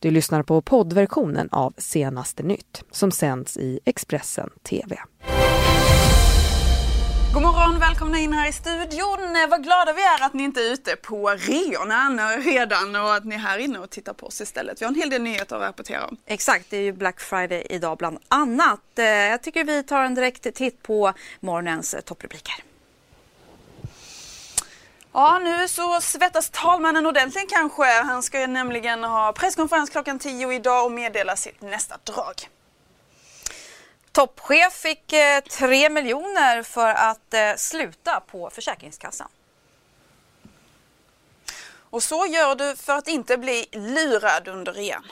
Du lyssnar på poddversionen av Senaste nytt som sänds i Expressen TV. God morgon, välkomna in här i studion. Eh, vad glada vi är att ni inte är ute på reorna redan och att ni är här inne och tittar på oss istället. Vi har en hel del nyheter att rapportera om. Exakt, det är ju Black Friday idag bland annat. Eh, jag tycker vi tar en direkt titt på morgonens topprepliker. Ja, nu så svettas talmannen ordentligt kanske. Han ska ju nämligen ha presskonferens klockan 10 idag och meddela sitt nästa drag. Toppchef fick eh, 3 miljoner för att eh, sluta på Försäkringskassan. Och så gör du för att inte bli lurad under rean.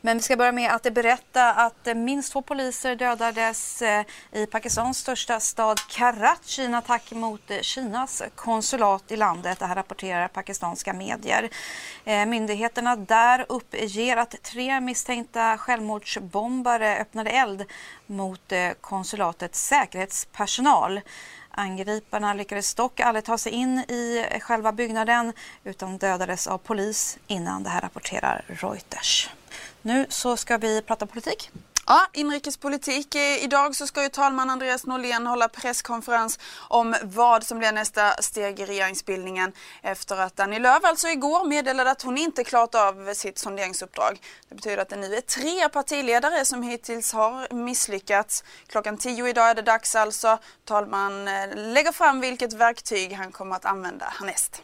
Men vi ska börja med att berätta att minst två poliser dödades eh, i Pakistans största stad Karachi i en attack mot eh, Kinas konsulat i landet. Det här rapporterar pakistanska medier. Eh, myndigheterna där uppger att tre misstänkta självmordsbombare öppnade eld mot konsulatets säkerhetspersonal. Angriparna lyckades dock aldrig ta sig in i själva byggnaden utan dödades av polis innan det här rapporterar Reuters. Nu så ska vi prata politik. Ja, inrikespolitik. Eh, idag så ska ju talman Andreas Norlén hålla presskonferens om vad som blir nästa steg i regeringsbildningen efter att Annie Lööf alltså igår meddelade att hon inte klarat av sitt sonderingsuppdrag. Det betyder att det nu är tre partiledare som hittills har misslyckats. Klockan tio idag är det dags alltså. Talman eh, lägger fram vilket verktyg han kommer att använda härnäst.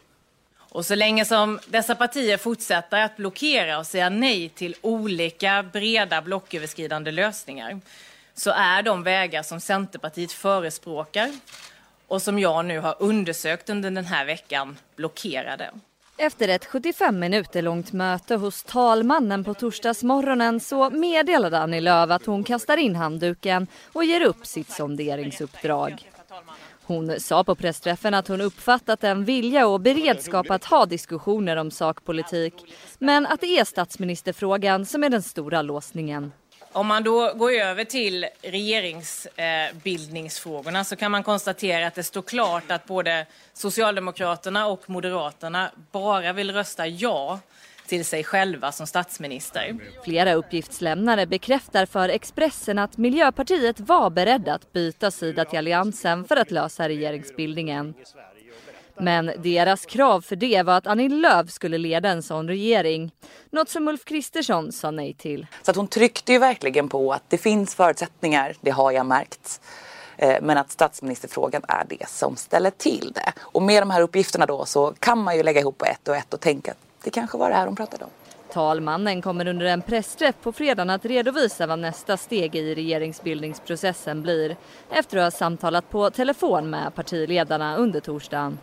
Och så länge som dessa partier fortsätter att blockera och säga nej till olika breda blocköverskridande lösningar så är de vägar som Centerpartiet förespråkar och som jag nu har undersökt under den här veckan blockerade. Efter ett 75 minuter långt möte hos talmannen på torsdagsmorgonen så meddelade Annie Lööf att hon kastar in handduken och ger upp sitt sonderingsuppdrag. Hon sa på pressträffen att hon uppfattat en vilja och beredskap att ha diskussioner om sakpolitik men att det är statsministerfrågan som är den stora låsningen. Om man då går över till regeringsbildningsfrågorna så kan man konstatera att det står klart att både Socialdemokraterna och Moderaterna bara vill rösta ja till sig själva som statsminister. Flera uppgiftslämnare bekräftar för Expressen att Miljöpartiet var beredda att byta sida till Alliansen för att lösa regeringsbildningen. Men deras krav för det var att Annie Lööf skulle leda en sån regering. Något som Ulf Kristersson sa nej till. Så att hon tryckte ju verkligen på att det finns förutsättningar, det har jag märkt. Eh, men att statsministerfrågan är det som ställer till det. Och med de här uppgifterna då så kan man ju lägga ihop ett och ett och tänka att det kanske var det här hon pratade om. Talmannen kommer under en pressträff på fredagen att redovisa vad nästa steg i regeringsbildningsprocessen blir efter att ha samtalat på telefon med partiledarna under torsdagen.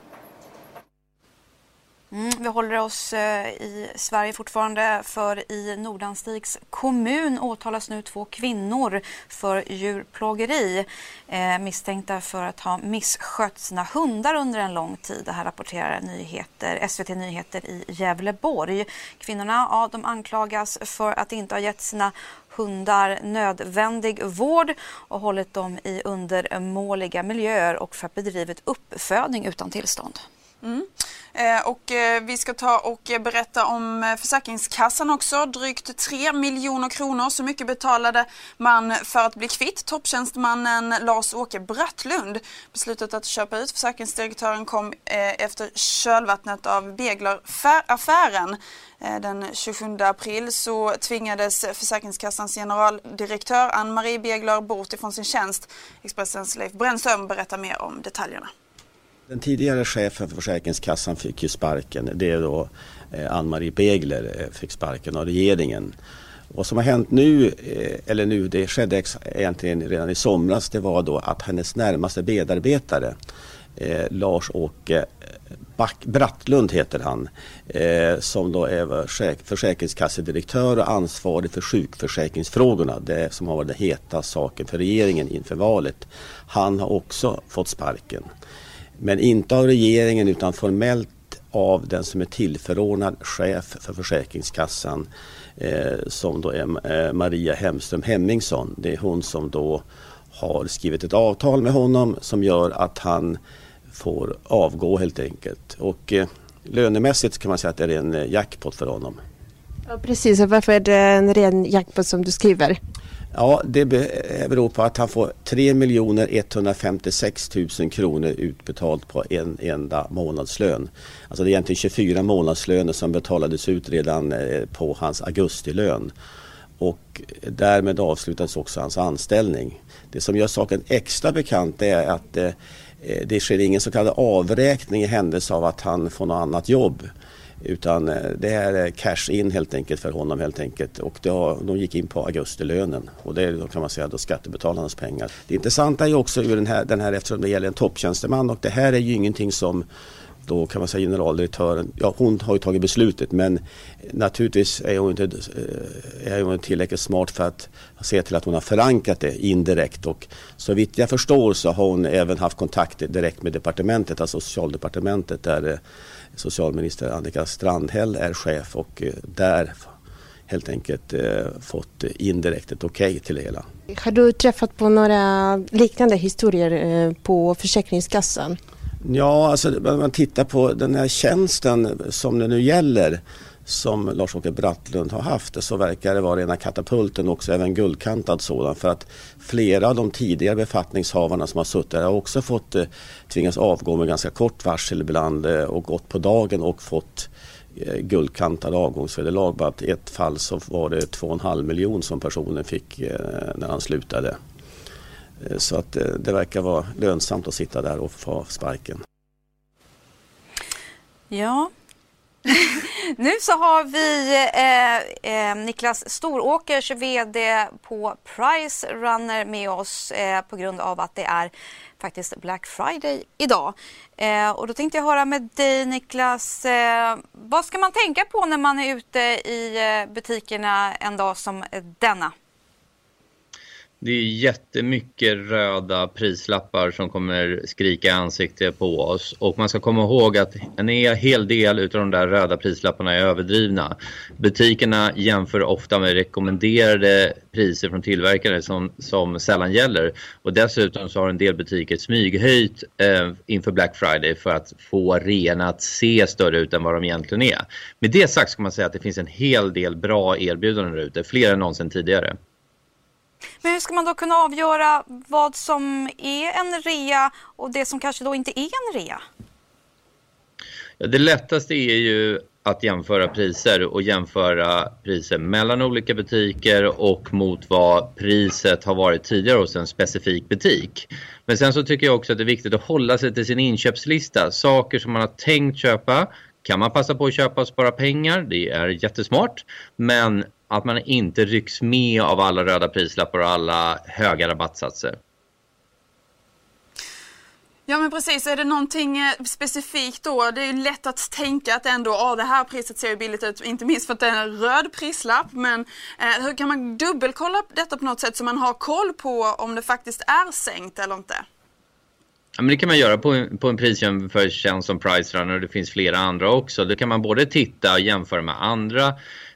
Mm, vi håller oss eh, i Sverige fortfarande för i Nordanstigs kommun åtalas nu två kvinnor för djurplågeri eh, misstänkta för att ha misskött sina hundar under en lång tid. Det här rapporterar nyheter, SVT Nyheter i Gävleborg. Kvinnorna ja, de anklagas för att inte ha gett sina hundar nödvändig vård och hållit dem i undermåliga miljöer och för att bedrivit uppfödning utan tillstånd. Mm. Eh, och eh, vi ska ta och berätta om eh, Försäkringskassan också. Drygt 3 miljoner kronor. Så mycket betalade man för att bli kvitt topptjänstemannen Lars-Åke Brattlund. Beslutet att köpa ut försäkringsdirektören kom eh, efter kölvattnet av Begler-affären. Eh, den 27 april så tvingades Försäkringskassans generaldirektör Ann-Marie Begler bort ifrån sin tjänst. Expressens Leif Brännström berättar mer om detaljerna. Den tidigare chefen för Försäkringskassan fick ju sparken. Det är då eh, Ann-Marie Begler eh, fick sparken av regeringen. Vad som har hänt nu, eh, eller nu, det skedde egentligen redan i somras, det var då att hennes närmaste medarbetare eh, Lars-Åke Brattlund heter han, eh, som då är försäkringskassedirektör och ansvarig för sjukförsäkringsfrågorna, det som har varit den heta saken för regeringen inför valet. Han har också fått sparken. Men inte av regeringen utan formellt av den som är tillförordnad chef för Försäkringskassan eh, som då är eh, Maria Hemström Hemmingsson. Det är hon som då har skrivit ett avtal med honom som gör att han får avgå helt enkelt. Och, eh, lönemässigt kan man säga att det är en eh, jackpot för honom. Ja, precis, och varför är det en ren jackpot som du skriver? Ja, det eh, beror på att han får 3 156 000 kronor utbetalt på en enda månadslön. Alltså det är egentligen 24 månadslöner som betalades ut redan eh, på hans augustilön. Och därmed avslutades också hans anställning. Det som gör saken extra bekant är att eh, det sker ingen så kallad avräkning i händelse av att han får något annat jobb. Utan eh, det är cash in helt enkelt för honom helt enkelt. Och har, de gick in på augustilönen och det är då kan man säga då skattebetalarnas pengar. Det intressanta är ju också ur den här, den här eftersom det gäller en topptjänsteman och det här är ju ingenting som då kan man säga generaldirektören, ja hon har ju tagit beslutet men naturligtvis är hon inte eh, är hon tillräckligt smart för att se till att hon har förankrat det indirekt och så vitt jag förstår så har hon även haft kontakt direkt med departementet, alltså socialdepartementet där eh, socialminister Annika Strandhäll är chef och eh, där helt enkelt fått indirekt ett okej okay till det hela. Har du träffat på några liknande historier på Försäkringskassan? Ja, alltså när man tittar på den här tjänsten som det nu gäller som Lars-Åke Brattlund har haft så verkar det vara rena katapulten också, även guldkantad sådan. För att flera av de tidigare befattningshavarna som har suttit där har också fått eh, tvingas avgå med ganska kort varsel ibland eh, och gått på dagen och fått eh, guldkantade avgångsvederlag. Bara i ett fall så var det 2,5 miljon som personen fick eh, när han slutade. Eh, så att eh, det verkar vara lönsamt att sitta där och få sparken. Ja. nu så har vi eh, eh, Niklas Storåkers VD på Price Runner med oss eh, på grund av att det är faktiskt Black Friday idag. Eh, och då tänkte jag höra med dig Niklas, eh, vad ska man tänka på när man är ute i butikerna en dag som denna? Det är jättemycket röda prislappar som kommer skrika i ansiktet på oss och man ska komma ihåg att en hel del av de där röda prislapparna är överdrivna. Butikerna jämför ofta med rekommenderade priser från tillverkare som, som sällan gäller och dessutom så har en del butiker smyghöjt eh, inför Black Friday för att få reorna att se större ut än vad de egentligen är. Med det sagt ska man säga att det finns en hel del bra erbjudanden där ute, fler än någonsin tidigare. Men hur ska man då kunna avgöra vad som är en rea och det som kanske då inte är en rea? Ja, det lättaste är ju att jämföra priser och jämföra priser mellan olika butiker och mot vad priset har varit tidigare hos en specifik butik. Men sen så tycker jag också att det är viktigt att hålla sig till sin inköpslista. Saker som man har tänkt köpa kan man passa på att köpa och spara pengar. Det är jättesmart. Men att man inte rycks med av alla röda prislappar och alla höga rabattsatser. Ja men precis, är det någonting eh, specifikt då? Det är lätt att tänka att ändå, oh, det här priset ser ju billigt ut, inte minst för att det är en röd prislapp. Men eh, hur kan man dubbelkolla detta på något sätt så man har koll på om det faktiskt är sänkt eller inte? Ja, men det kan man göra på en, på en prisjämförelsetjänst som Pricerunner och det finns flera andra också. Det kan man både titta och jämföra med andra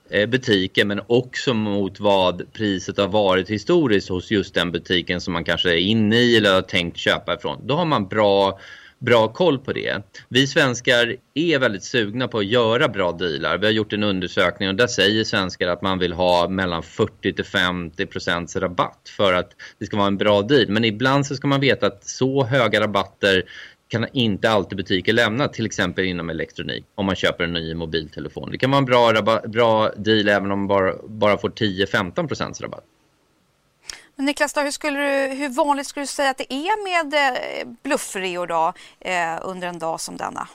Eh, butiken men också mot vad priset har varit historiskt hos just den butiken som man kanske är inne i eller har tänkt köpa ifrån. Då har man bra, bra koll på det. Vi svenskar är väldigt sugna på att göra bra dealar. Vi har gjort en undersökning och där säger svenskar att man vill ha mellan 40 till 50 procents rabatt för att det ska vara en bra deal. Men ibland så ska man veta att så höga rabatter kan inte alltid butiker lämna, till exempel inom elektronik, om man köper en ny mobiltelefon. Det kan vara en bra, bra deal även om man bara, bara får 10-15 procents rabatt. Men Niklas, då, hur, skulle du, hur vanligt skulle du säga att det är med eh, bluffreor då, eh, under en dag som denna?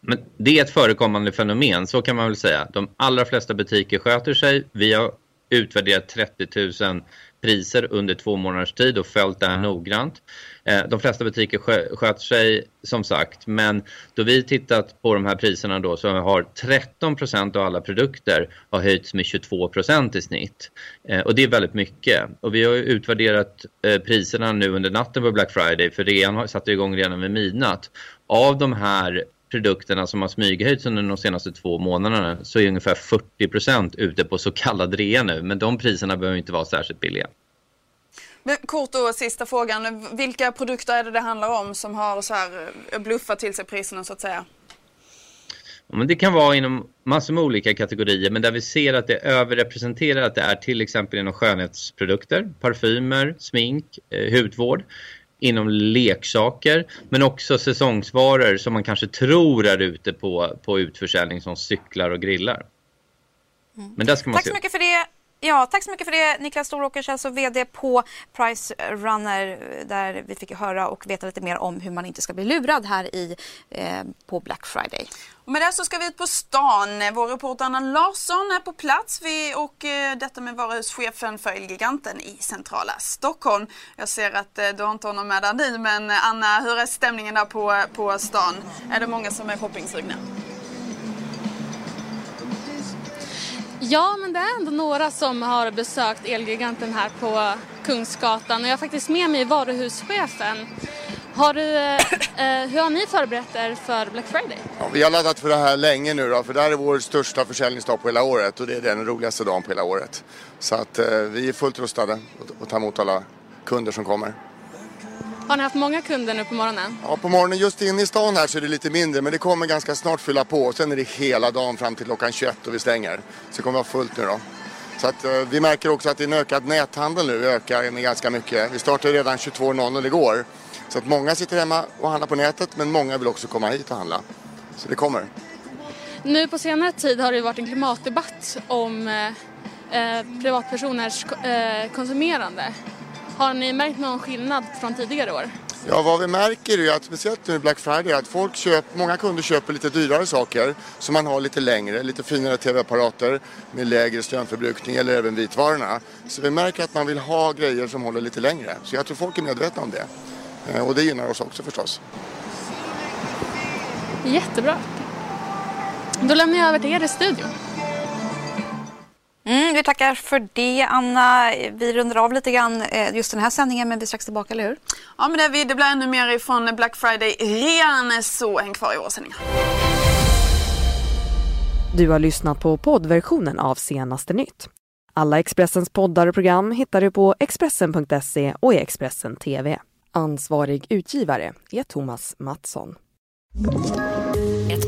Men det är ett förekommande fenomen, så kan man väl säga. De allra flesta butiker sköter sig. Vi har utvärderat 30 000 priser under två månaders tid och följt det här noggrant. Eh, de flesta butiker sköter sig som sagt men då vi tittat på de här priserna då så har 13% av alla produkter har höjts med 22% i snitt. Eh, och det är väldigt mycket. Och vi har utvärderat eh, priserna nu under natten på Black Friday för rean satte igång redan vid midnatt. Av de här produkterna som har smyghöjts under de senaste två månaderna så är ungefär 40% ute på så kallad rea nu. Men de priserna behöver inte vara särskilt billiga. Men kort då, sista frågan. Vilka produkter är det det handlar om som har så här eh, bluffat till sig priserna så att säga? Men det kan vara inom massor med olika kategorier men där vi ser att det är överrepresenterat det är till exempel inom skönhetsprodukter, parfymer, smink, eh, hudvård inom leksaker men också säsongsvaror som man kanske tror är ute på, på utförsäljning som cyklar och grillar. Mm. Men där ska man Tack så mycket för det. Ja, tack så mycket för det Niklas Storåkers, alltså VD på Price Runner eh, där vi fick höra och veta lite mer om hur man inte ska bli lurad här i, eh, på Black Friday. Och med det så ska vi ut på stan. Vår reporter Anna Larsson är på plats vi, och eh, detta med varuhuschefen för Elgiganten i centrala Stockholm. Jag ser att eh, du har inte honom med dig nu men eh, Anna, hur är stämningen där på, eh, på stan? Är det många som är shoppingsugna? Ja, men det är ändå några som har besökt Elgiganten här på Kungsgatan och jag har faktiskt med mig varuhuschefen. Har du, eh, eh, hur har ni förberett er för Black Friday? Ja, vi har laddat för det här länge nu då, för det här är vår största försäljningsdag på hela året och det är den roligaste dagen på hela året. Så att eh, vi är fullt rustade att ta emot alla kunder som kommer. Har ni haft många kunder nu på morgonen? Ja, på morgonen just inne i stan här så är det lite mindre men det kommer ganska snart fylla på sen är det hela dagen fram till klockan 21 och vi stänger. Så det kommer vara fullt nu då. Så att, eh, vi märker också att det är en ökad näthandel nu, ökar med ganska mycket. Vi startade redan 22.00 igår. Så att många sitter hemma och handlar på nätet men många vill också komma hit och handla. Så det kommer. Nu på senare tid har det varit en klimatdebatt om eh, eh, privatpersoners eh, konsumerande. Har ni märkt någon skillnad från tidigare år? Ja, vad vi märker är att speciellt nu Black Friday att folk köper, många kunder köper lite dyrare saker som man har lite längre, lite finare tv-apparater med lägre strömförbrukning eller även vitvarorna. Så vi märker att man vill ha grejer som håller lite längre. Så jag tror folk är medvetna om det. Eh, Och det gynnar oss också förstås. Jättebra. Då lämnar jag över till er i studion. Mm, vi tackar för det Anna. Vi rundar av lite grann eh, just den här sändningen men vi är strax tillbaka, eller hur? Ja men det, vi, det blir ännu mer ifrån Black Friday redan så häng kvar i våra sändningar. Du har lyssnat på poddversionen av Senaste nytt. Alla Expressens poddar och program hittar du på Expressen.se och i Expressen TV. Ansvarig utgivare är Thomas Mattsson.